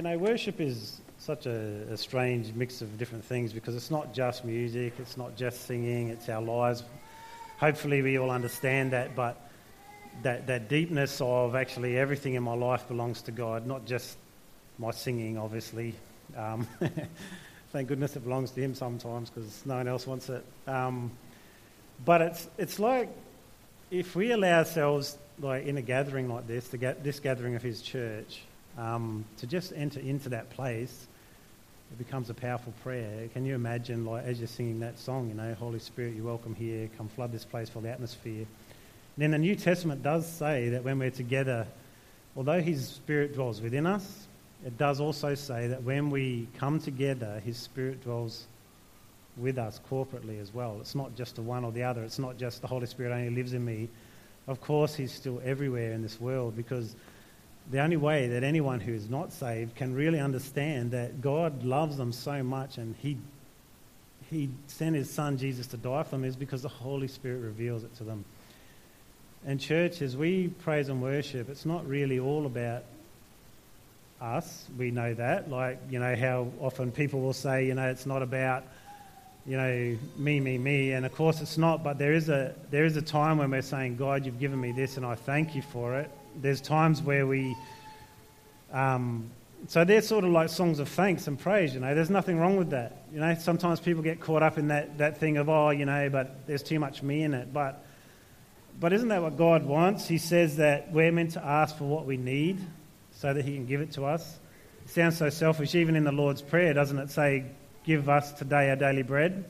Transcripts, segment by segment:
You know, worship is such a, a, strange mix of different things because it's not just music, it's not just singing, it's our lives. Hopefully, we all understand that, but that, that deepness of actually everything in my life belongs to God, not just my singing, obviously. Um, thank goodness it belongs to Him sometimes because no one else wants it. Um, but it's, it's like if we allow ourselves, like in a gathering like this, this gathering of His church, um, to just enter into that place it becomes a powerful prayer. Can you imagine, like, as you're singing that song, you know, Holy Spirit, you're welcome here, come flood this place, for the atmosphere. And then the New Testament does say that when we're together, although His Spirit dwells within us, it does also say that when we come together, His Spirit dwells with us corporately as well. It's not just the one or the other. It's not just the Holy Spirit only lives in me. Of course, He's still everywhere in this world because the only way that anyone who is not saved can really understand that God loves them so much and He, he sent His Son Jesus to die for them is because the Holy Spirit reveals it to them. And, church, as we praise and worship, it's not really all about us. We know that. Like, you know, how often people will say, you know, it's not about, you know, me, me, me. And of course it's not, but there is a, there is a time when we're saying, God, you've given me this and I thank you for it there's times where we. Um, so they're sort of like songs of thanks and praise, you know. There's nothing wrong with that. You know, sometimes people get caught up in that, that thing of, oh, you know, but there's too much me in it. But, but isn't that what God wants? He says that we're meant to ask for what we need so that He can give it to us. It sounds so selfish, even in the Lord's Prayer, doesn't it say, give us today our daily bread?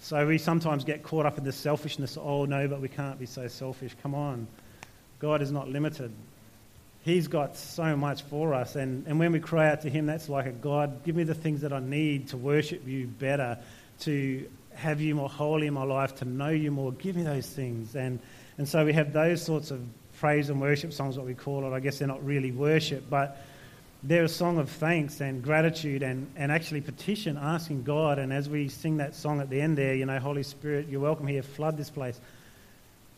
So we sometimes get caught up in the selfishness, oh, no, but we can't be so selfish. Come on. God is not limited. He's got so much for us. And, and when we cry out to Him, that's like a God, give me the things that I need to worship you better, to have you more holy in my life, to know you more. Give me those things. And, and so we have those sorts of praise and worship songs, what we call it. I guess they're not really worship, but they're a song of thanks and gratitude and, and actually petition, asking God. And as we sing that song at the end there, you know, Holy Spirit, you're welcome here, flood this place.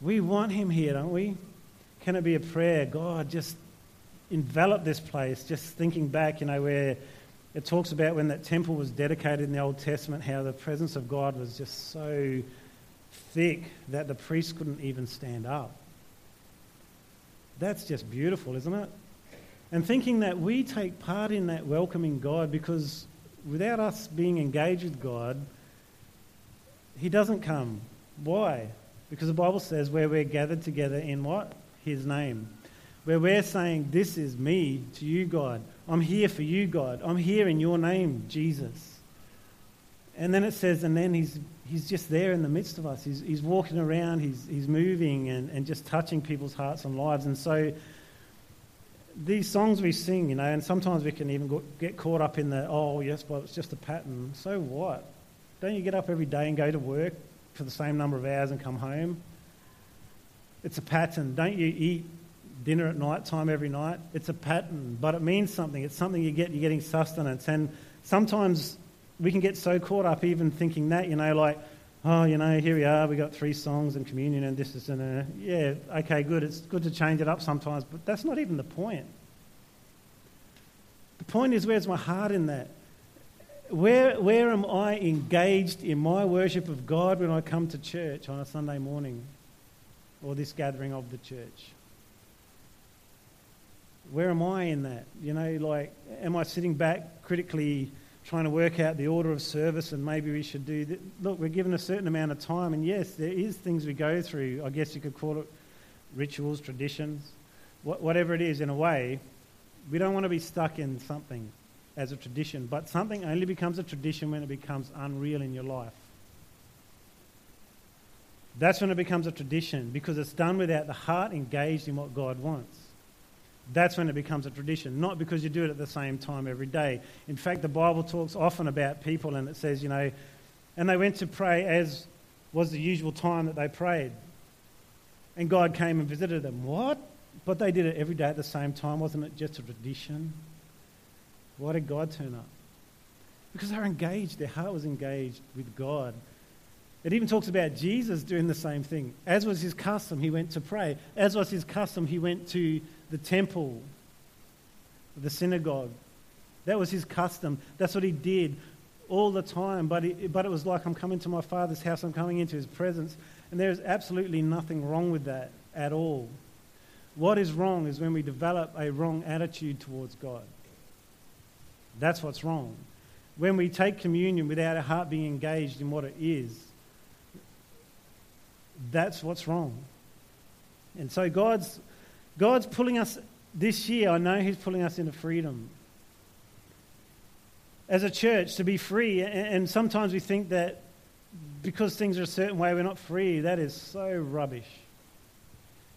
We want Him here, don't we? Can it be a prayer? God, just envelop this place. Just thinking back, you know, where it talks about when that temple was dedicated in the Old Testament, how the presence of God was just so thick that the priests couldn't even stand up. That's just beautiful, isn't it? And thinking that we take part in that welcoming God because without us being engaged with God, He doesn't come. Why? Because the Bible says where we're gathered together in what? His name. Where we're saying, This is me to you, God. I'm here for you, God. I'm here in your name, Jesus. And then it says, and then he's, he's just there in the midst of us. He's, he's walking around, he's, he's moving and, and just touching people's hearts and lives. And so these songs we sing, you know, and sometimes we can even go, get caught up in the, oh, yes, but it's just a pattern. So what? Don't you get up every day and go to work for the same number of hours and come home? It's a pattern. Don't you eat dinner at night time every night? It's a pattern, but it means something. It's something you get, you're getting sustenance. And sometimes we can get so caught up even thinking that, you know, like, oh, you know, here we are, we got three songs and communion and this is, and a, yeah, okay, good. It's good to change it up sometimes, but that's not even the point. The point is, where's my heart in that? Where, where am I engaged in my worship of God when I come to church on a Sunday morning? Or this gathering of the church? Where am I in that? You know, like, am I sitting back critically trying to work out the order of service and maybe we should do that? Look, we're given a certain amount of time, and yes, there is things we go through. I guess you could call it rituals, traditions, whatever it is in a way. We don't want to be stuck in something as a tradition, but something only becomes a tradition when it becomes unreal in your life. That's when it becomes a tradition because it's done without the heart engaged in what God wants. That's when it becomes a tradition, not because you do it at the same time every day. In fact, the Bible talks often about people and it says, you know, and they went to pray as was the usual time that they prayed. And God came and visited them. What? But they did it every day at the same time. Wasn't it just a tradition? Why did God turn up? Because they were engaged. Their heart was engaged with God. It even talks about Jesus doing the same thing. As was his custom, he went to pray. As was his custom, he went to the temple. the synagogue. That was his custom. That's what he did all the time. But it, but it was like, I'm coming to my father's house, I'm coming into his presence. And there is absolutely nothing wrong with that at all. What is wrong is when we develop a wrong attitude towards God. That's what's wrong. When we take communion without our heart being engaged in what it is, that's what's wrong. And so God's, God's pulling us this year, I know He's pulling us into freedom. As a church, to be free, and sometimes we think that because things are a certain way, we're not free. That is so rubbish.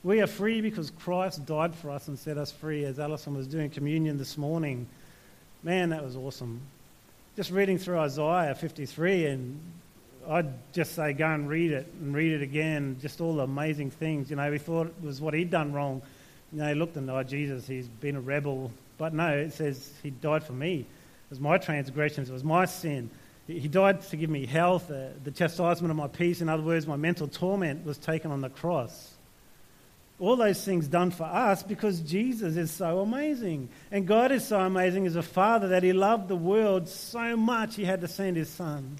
We are free because Christ died for us and set us free, as Alison was doing communion this morning. Man, that was awesome. Just reading through Isaiah 53, and I'd just say go and read it and read it again. Just all the amazing things. You know, we thought it was what he'd done wrong. You know, he looked and, oh, Jesus, he's been a rebel. But no, it says he died for me. It was my transgressions, it was my sin. He died to give me health, uh, the chastisement of my peace. In other words, my mental torment was taken on the cross. All those things done for us because Jesus is so amazing. And God is so amazing as a father that he loved the world so much he had to send his son.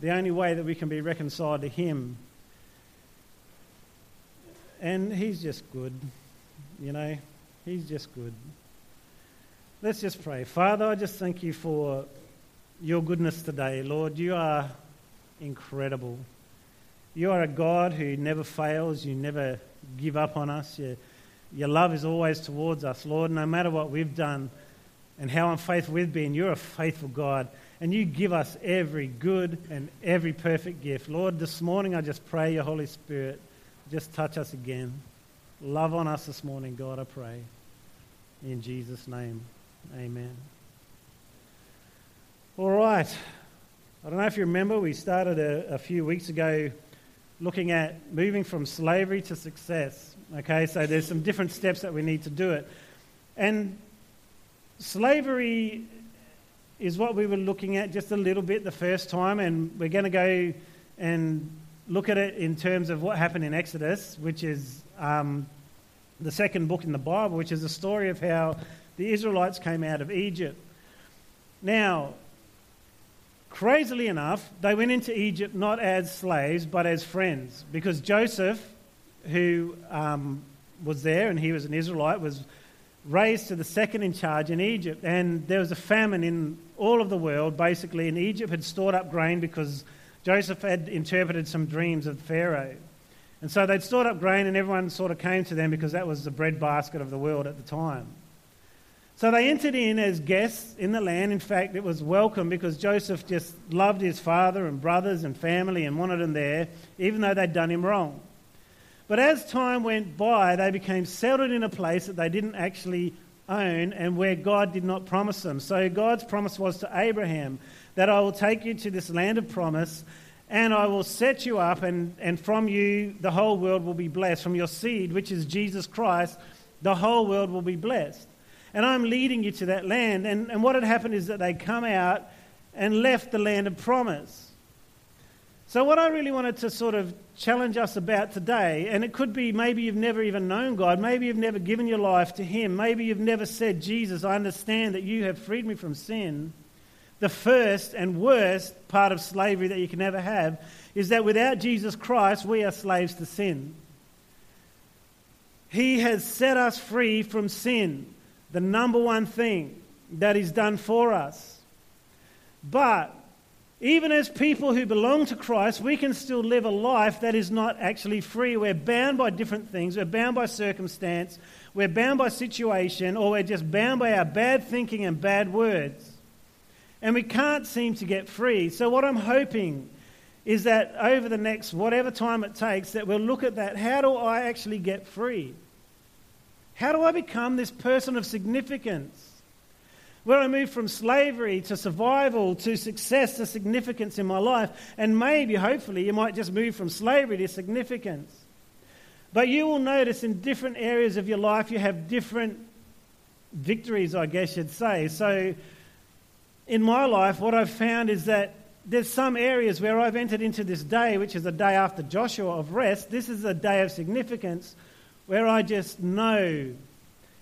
The only way that we can be reconciled to him. And he's just good. You know, he's just good. Let's just pray. Father, I just thank you for your goodness today. Lord, you are incredible. You are a God who never fails. You never give up on us. You, your love is always towards us, Lord. No matter what we've done and how unfaithful we've been, you're a faithful God. And you give us every good and every perfect gift. Lord, this morning I just pray your Holy Spirit just touch us again. Love on us this morning, God, I pray. In Jesus' name, amen. All right. I don't know if you remember, we started a, a, few weeks ago looking at moving from slavery to success. Okay, so there's some different steps that we need to do it. And slavery is what we were looking at just a little bit the first time, and we're going to go and look at it in terms of what happened in Exodus, which is um, the second book in the Bible, which is the story of how the Israelites came out of Egypt. Now, Crazily enough, they went into Egypt not as slaves, but as friends, because Joseph, who um, was there and he was an Israelite, was raised to the second in charge in Egypt. And there was a famine in all of the world, basically, and Egypt had stored up grain because Joseph had interpreted some dreams of Pharaoh. And so they'd stored up grain, and everyone sort of came to them because that was the breadbasket of the world at the time. So they entered in as guests in the land. In fact, it was welcome because Joseph just loved his father and brothers and family and wanted them there, even though they'd done him wrong. But as time went by, they became settled in a place that they didn't actually own and where God did not promise them. So God's promise was to Abraham that I will take you to this land of promise and I will set you up, and, and from you the whole world will be blessed. From your seed, which is Jesus Christ, the whole world will be blessed and I'm leading you to that land. And, and what had happened is that they'd come out and left the land of promise. So, what I really wanted to sort of challenge us about today, and it could be maybe you've never even known God, maybe you've never given your life to Him, maybe you've never said, Jesus, I understand that you have freed me from sin. The first and worst part of slavery that you can ever have is that without Jesus Christ, we are slaves to sin. He has set us free from sin the number one thing that is done for us. But even as people who belong to Christ, we can still live a life that is not actually free. We're bound by different things. We're bound by circumstance. We're bound by situation, or we're just bound by our bad thinking and bad words. And we can't seem to get free. So, what I'm hoping is that over the next whatever time it takes, that we'll look at that. How do I actually get free? How do I become this person of significance? Where I move from slavery to survival to success to significance in my life. And maybe, hopefully, you might just move from slavery to significance. But you will notice in different areas of your life you have different victories, I guess you'd say. So, in my life, what I've found is that there's some areas where I've entered into this day, which is a day after Joshua of rest. This is a day of significance where I just know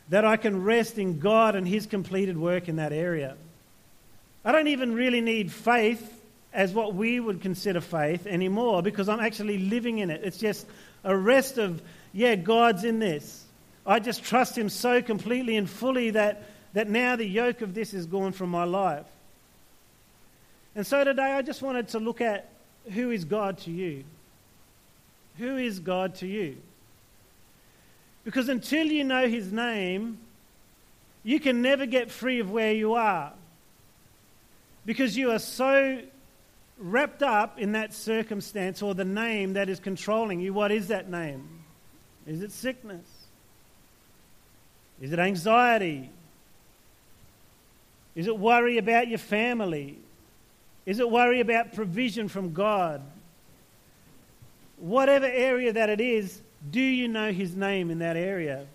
that I can rest in God and His completed work in that area. I don't even really need faith as what we would consider faith anymore because I'm actually living in it. It's just a rest of, yeah, God's in this. I just trust Him so completely and fully that, that now the yoke of this is gone from my life. And so today I just wanted to look at who is God to you? Who is God to you? Because until you know His name, you can never get free of where you are. Because you are so wrapped up in that circumstance or the name that is controlling you. What is that name? Is it sickness? Is it anxiety? Is it worry about your family? Is it worry about provision from God? Whatever area that it is, do you know his name in that area?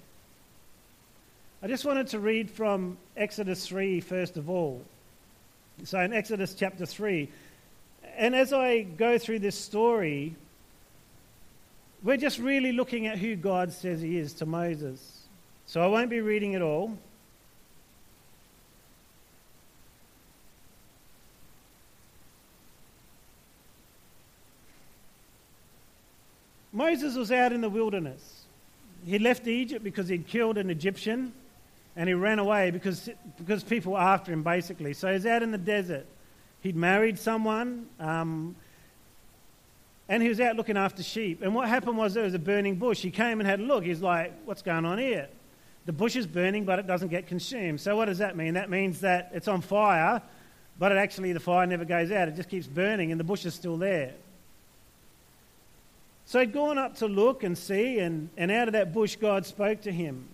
I just wanted to read from Exodus 3 first of all. So in Exodus chapter 3, and as I go through this story, we're just really looking at who God says he is to Moses. So I won't be reading it all. Moses was out in the wilderness. He left Egypt because he'd killed an Egyptian and he ran away because, because people were after him, basically. So he's out in the desert. He'd married someone um, and he was out looking after sheep. And what happened was there was a burning bush. He came and had a look. He's like, What's going on here? The bush is burning, but it doesn't get consumed. So what does that mean? That means that it's on fire, but it actually the fire never goes out. It just keeps burning and the bush is still there. So he'd gone up to look and see, and, and out of that bush, God spoke to him.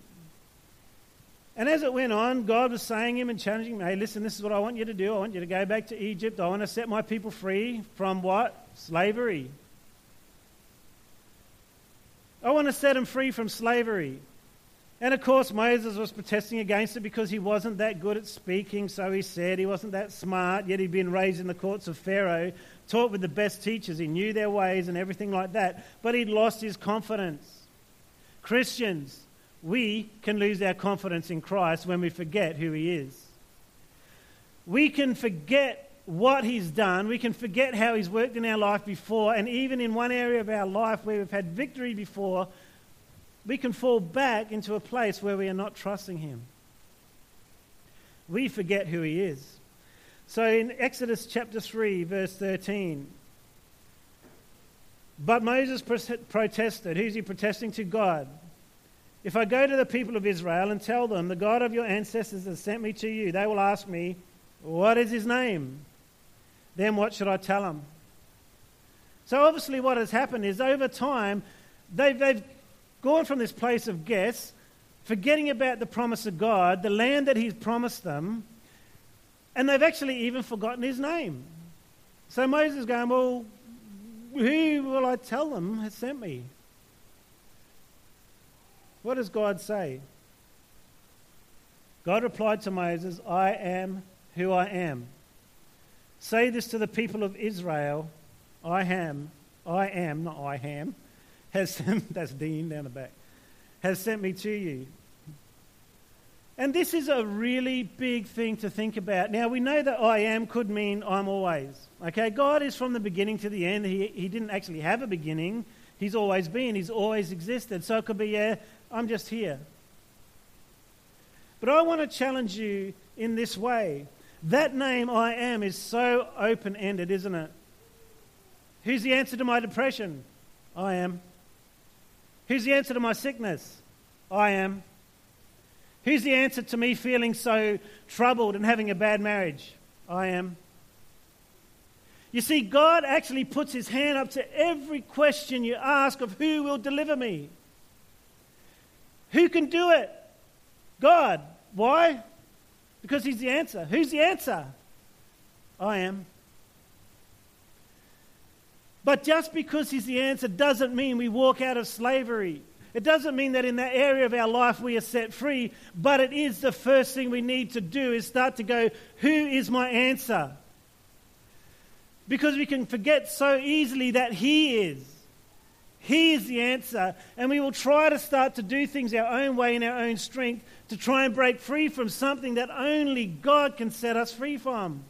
And as it went on, God was saying him and challenging him, hey, listen, this is what I want you to do. I want you to go back to Egypt. I want to set my people free from what? Slavery. I want to set them free from slavery. And of course, Moses was protesting against it because he wasn't that good at speaking, so he said. He wasn't that smart, yet he'd been raised in the courts of Pharaoh, taught with the best teachers. He knew their ways and everything like that, but he'd lost his confidence. Christians, we can lose our confidence in Christ when we forget who he is. We can forget what he's done, we can forget how he's worked in our life before, and even in one area of our life where we've had victory before we can fall back into a place where we are not trusting Him. We forget who He is. So in Exodus chapter 3, verse 13, but Moses protested. Who's he protesting to? God. If I go to the people of Israel and tell them, the God of your ancestors has sent me to you, they will ask me, What is his name? Then what should I tell them? So obviously, what has happened is over time, they've, they've gone from this place of guess, forgetting about the promise of God, the land that He's promised them, and they've actually even forgotten His name. So Moses is going, Well, who will I tell them has sent me? What does God say? God replied to Moses, I am who I am. Say this to the people of Israel I am, I am, not I am has sent, that's Dean down the back, has sent me to you. And this is a really big thing to think about. Now, we know that I am could mean I'm always. Okay, God is from the beginning to the end. He, he didn't actually have a beginning, He's always been, He's always existed. So it could be, yeah, I'm just here. But I want to challenge you in this way. That name, I am, is so open ended, isn't it? Who's the answer to my depression? I am. Who's the answer to my sickness? I am. Who's the answer to me feeling so troubled and having a bad marriage? I am. You see, God actually puts his hand up to every question you ask of who will deliver me. Who can do it? God. Why? Because he's the answer. Who's the answer? I am. But just because He's the answer doesn't mean we walk out of slavery. It doesn't mean that in that area of our life we are set free, but it is the first thing we need to do is start to go, Who is my answer? Because we can forget so easily that He is. He is the answer, and we will try to start to do things our own way in our own strength to try and break free from something that only God can set us free from.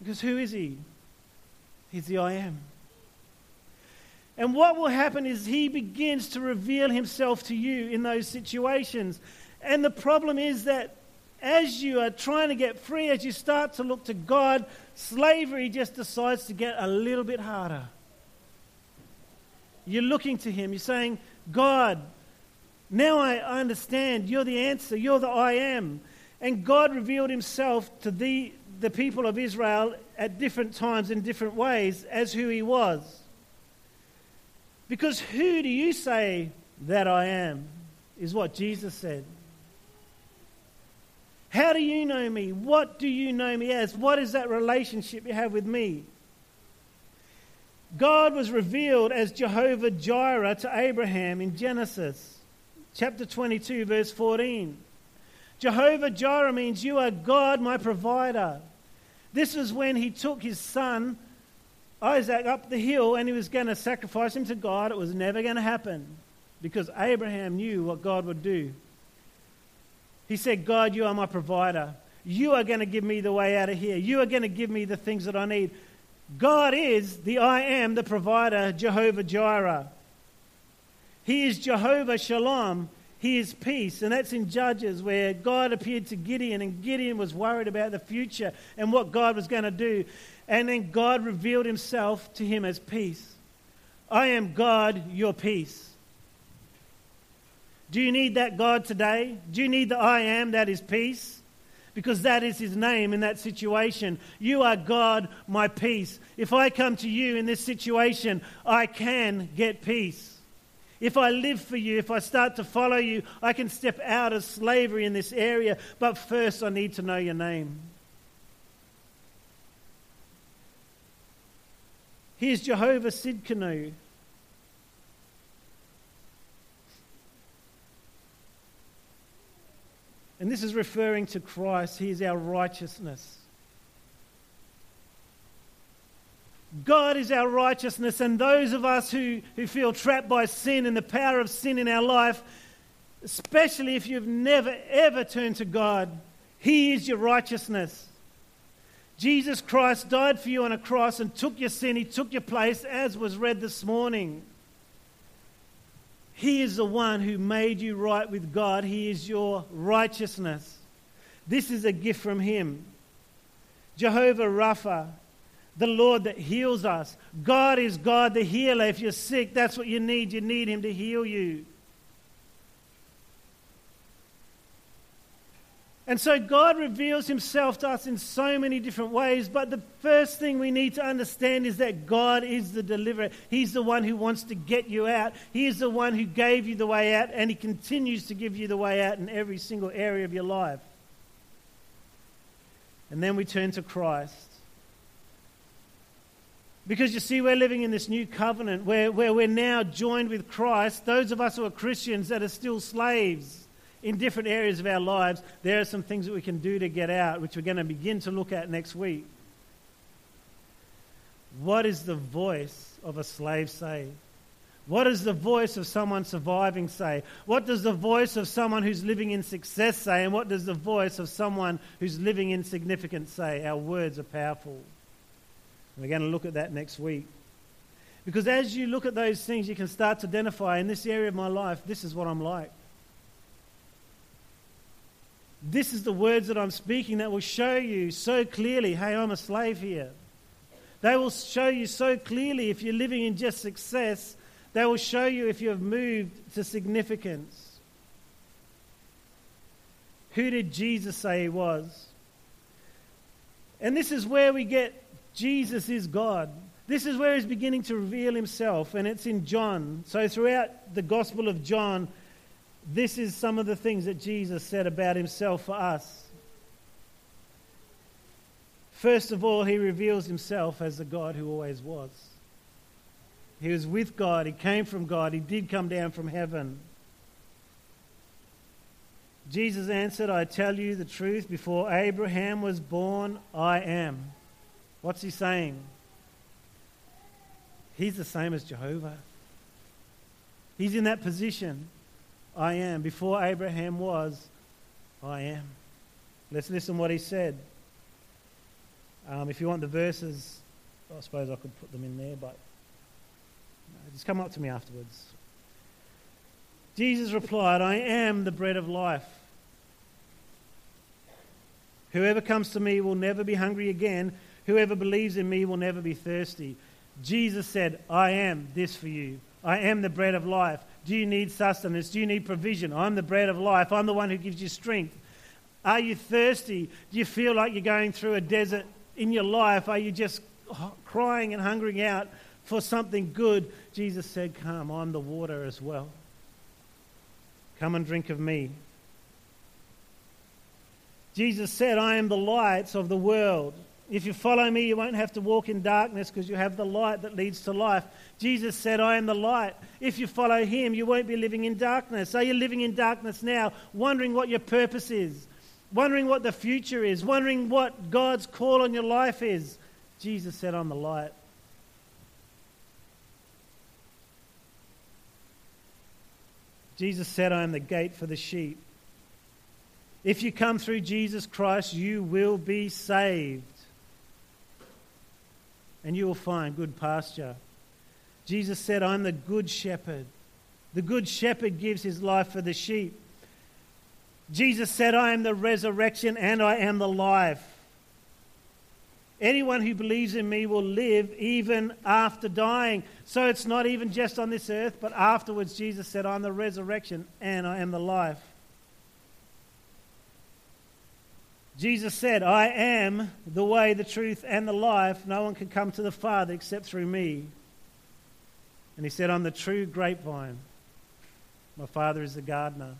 Because who is He? He's the I am. And what will happen is He begins to reveal Himself to you in those situations. And the problem is that as you are trying to get free, as you start to look to God, slavery just decides to get a little bit harder. You're looking to Him. You're saying, God, now I understand. You're the answer. You're the I am. And God revealed Himself to the, the people of Israel at different times in different ways as who He was. Because who do you say that I am? Is what Jesus said. How do you know me? What do you know me as? What is that relationship you have with me? God was revealed as Jehovah Jireh to Abraham in Genesis chapter 22, verse 14. Jehovah Jireh means you are God, my provider. This was when he took his son Isaac up the hill and he was going to sacrifice him to God. It was never going to happen because Abraham knew what God would do. He said, God, you are my provider. You are going to give me the way out of here. You are going to give me the things that I need. God is the I am, the provider, Jehovah Jireh. He is Jehovah Shalom. He is peace. And that's in Judges where God appeared to Gideon, and Gideon was worried about the future and what God was going to do. And then God revealed himself to him as peace. I am God, your peace. Do you need that God today? Do you need the I am that is peace? Because that is his name in that situation. You are God, my peace. If I come to you in this situation, I can get peace. If I live for you, if I start to follow you, I can step out of slavery in this area. But first, I need to know your name. Here's Jehovah Tsidkenu. And this is referring to Christ. He is our righteousness. God is our righteousness, and those of us who, who feel trapped by sin and the power of sin in our life, especially if you've never ever turned to God, He is your righteousness. Jesus Christ died for you on a cross and took your sin, He took your place, as was read this morning. He is the one who made you right with God. He is your righteousness. This is a gift from Him. Jehovah Rapha, the Lord that heals us. God is God the healer. If you're sick, that's what you need. You need Him to heal you. And so God reveals himself to us in so many different ways, but the first thing we need to understand is that God is the deliverer. He's the one who wants to get you out. He is the one who gave you the way out, and he continues to give you the way out in every single area of your life. And then we turn to Christ. Because you see, we're living in this new covenant where, where we're now joined with Christ. Those of us who are Christians that are still slaves in different areas of our lives, there are some things that we can do to get out, which we're going to begin to look at next week. What is the voice of a slave say? What does the voice of someone surviving say? What does the voice of someone who's living in success say? And what does the voice of someone who's living in significance say? Our words are powerful. We're going to look at that next week. Because as you look at those things, you can start to identify in this area of my life, this is what I'm like. This is the words that I'm speaking that will show you so clearly hey, I'm a slave here. They will show you so clearly if you're living in just success, they will show you if you have moved to significance. Who did Jesus say he was? And this is where we get Jesus is God. This is where he's beginning to reveal himself, and it's in John. So, throughout the Gospel of John, this is some of the things that Jesus said about himself for us. First of all, he reveals himself as the God who always was. He was with God, he came from God, he did come down from heaven. Jesus answered, I tell you the truth, before Abraham was born, I am. What's he saying? He's the same as Jehovah. He's in that position. I am. Before Abraham was, I am. Let's listen what he said. Um, if you want the verses, I suppose I could put them in there, but just come up to me afterwards. Jesus replied, I am the bread of life. Whoever comes to me will never be hungry again. Whoever believes in me will never be thirsty. Jesus said, I am this for you. I am the bread of life. Do you need sustenance? Do you need provision? I'm the bread of life. I'm the one who gives you strength. Are you thirsty? Do you feel like you're going through a desert in your life? Are you just crying and hungering out for something good? Jesus said, Come, I'm the water as well. Come and drink of me. Jesus said, I am the light of the world. If you follow me, you won't have to walk in darkness because you have the light that leads to life. Jesus said, I am the light. If you follow him, you won't be living in darkness. Are you living in darkness now, wondering what your purpose is, wondering what the future is, wondering what God's call on your life is? Jesus said, I'm the light. Jesus said, I am the gate for the sheep. If you come through Jesus Christ, you will be saved and you will find good pasture. Jesus said, I'm the good shepherd. The good shepherd gives his life for the sheep. Jesus said, I am the resurrection and I am the life. Anyone who believes in me will live even after dying. So it's not even just on this earth, but afterwards, Jesus said, I'm the resurrection and I am the life. Jesus said, I am the way, the truth, and the life. No one can come to the Father except through me. And he said, I'm the true grapevine. My Father is the gardener.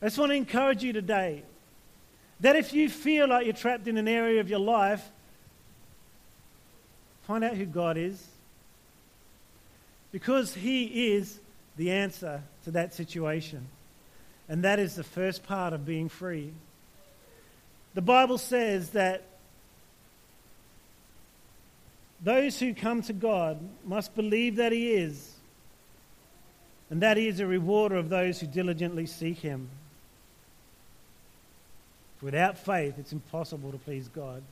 I just want to encourage you today that if you feel like you're trapped in an area of your life, find out who God is. Because He is the answer to that situation. And that is the first part of being free. The Bible says that those who come to God must believe that He is, and that He is a rewarder of those who diligently seek Him. Without faith, it's impossible to please God.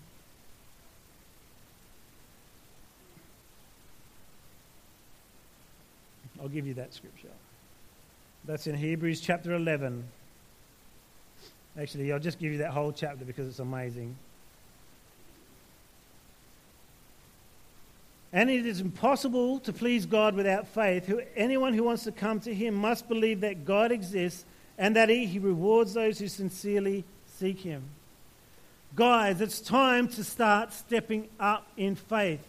I'll give you that scripture. That's in Hebrews chapter 11. Actually, I'll just give you that whole chapter because it's amazing. And it is impossible to please God without faith. Anyone who wants to come to Him must believe that God exists and that He, he rewards those who sincerely seek Him. Guys, it's time to start stepping up in faith.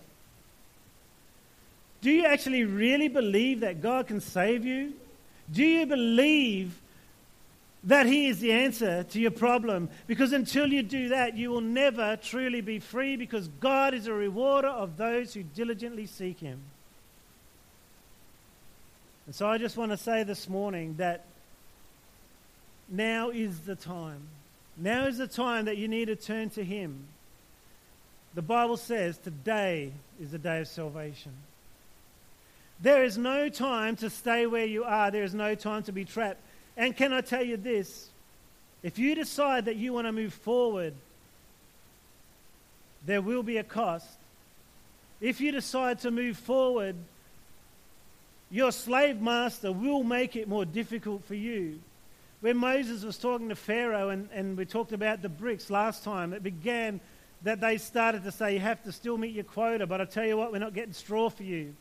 Do you actually really believe that God can save you? Do you believe that He is the answer to your problem? Because until you do that, you will never truly be free because God is a rewarder of those who diligently seek Him. And so I just want to say this morning that now is the time. Now is the time that you need to turn to Him. The Bible says today is the day of salvation. There is no time to stay where you are. There is no time to be trapped. And can I tell you this? If you decide that you want to move forward, there will be a cost. If you decide to move forward, your slave master will make it more difficult for you. When Moses was talking to Pharaoh, and, and we talked about the bricks last time, it began that they started to say, You have to still meet your quota, but I tell you what, we're not getting straw for you.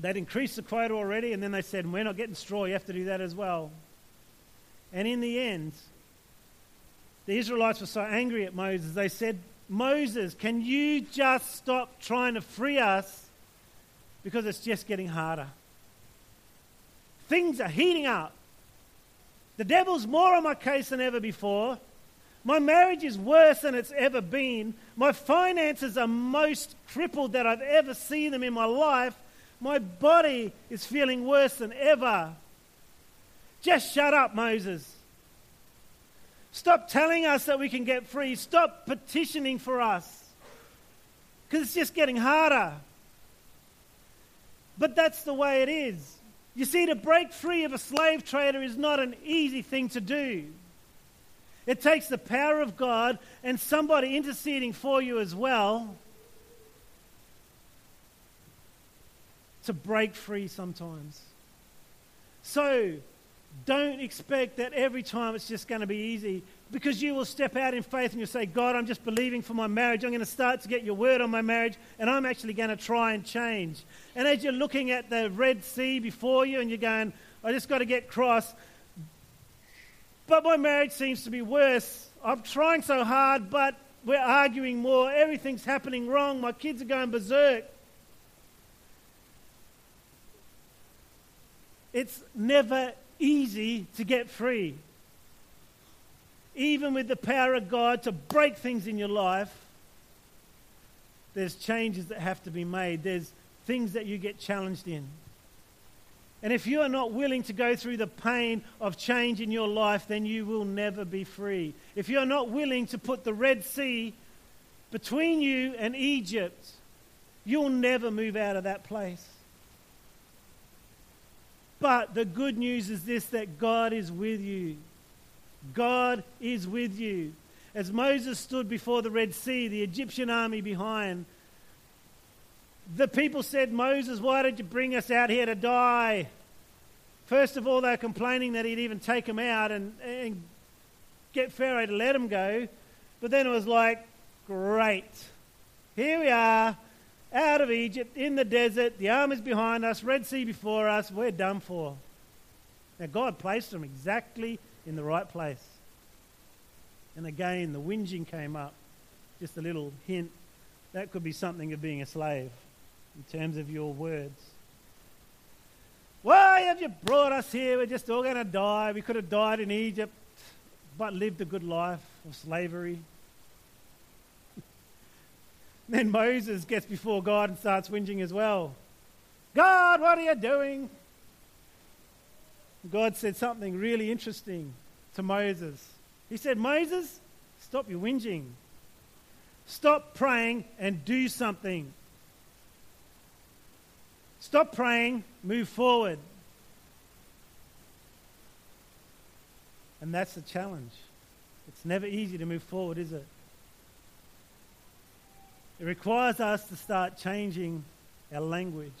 They'd increased the quota already, and then they said, We're not getting straw, you have to do that as well. And in the end, the Israelites were so angry at Moses, they said, Moses, can you just stop trying to free us because it's just getting harder? Things are heating up. The devil's more on my case than ever before. My marriage is worse than it's ever been. My finances are most crippled that I've ever seen them in my life. My body is feeling worse than ever. Just shut up, Moses. Stop telling us that we can get free. Stop petitioning for us. because it's just getting harder. But that's the way it is. You see, to break free of a slave trader is not an easy thing to do. It takes the power of God and somebody interceding for you as well to break free sometimes. So, don't expect that every time it's just going to be easy because you will step out in faith and you'll say, God, I'm just believing for my marriage. I'm going to start to get your word on my marriage and I'm actually going to try and change. And as you're looking at the Red Sea before you and you're going, I just got to get cross, but my marriage seems to be worse. I'm trying so hard, but we're arguing more. Everything's happening wrong. My kids are going berserk. It's never easy to get free. Even with the power of God to break things in your life, there's changes that have to be made. There's things that you get challenged in. And if you are not willing to go through the pain of change in your life, then you will never be free. If you're not willing to put the Red Sea between you and Egypt, you'll never move out of that place. But the good news is this that God is with you. God is with you. As Moses stood before the Red Sea, the Egyptian army behind, the people said, Moses, why did you bring us out here to die? First of all, they were complaining that he'd even take them out and, and get Pharaoh to let them go. But then it was like, great. Here we are out of Egypt, in the desert, the army's behind us, Red Sea before us, we're done for. Now, God placed them exactly in the right place. And again, the whinging came up. Just a little hint. That could be something of being a slave in terms of your words. Why have you brought us here? We're just all going to die. We could have died in Egypt, but lived a good life of slavery. Then Moses gets before God and starts whinging as well. God, what are you doing? God said something really interesting to Moses. He said, Moses, stop your whinging. Stop praying and do something. Stop praying, move forward. And that's the challenge. It's never easy to move forward, is it? It requires us to start changing our language,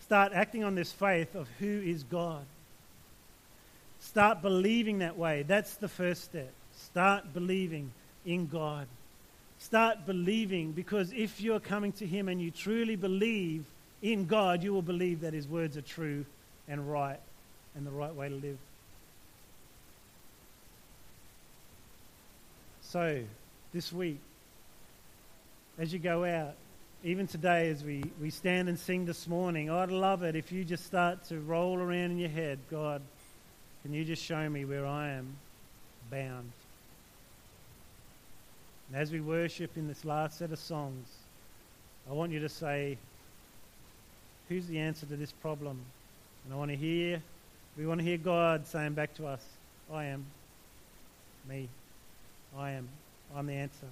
start acting on this faith of who is God. Start believing that way. That's the first step. Start believing in God. Start believing because if you're coming to Him and you truly believe in God, you will believe that His words are true and right and the right way to live. So, this week, as you go out, even today as we, we stand and sing this morning, I'd love it if you just start to roll around in your head, God, can you just show me where I am bound? And as we worship in this last set of songs, I want you to say, who's the answer to this problem? And I want to hear, we want to hear God saying back to us, I am. Me. I am. I'm the answer.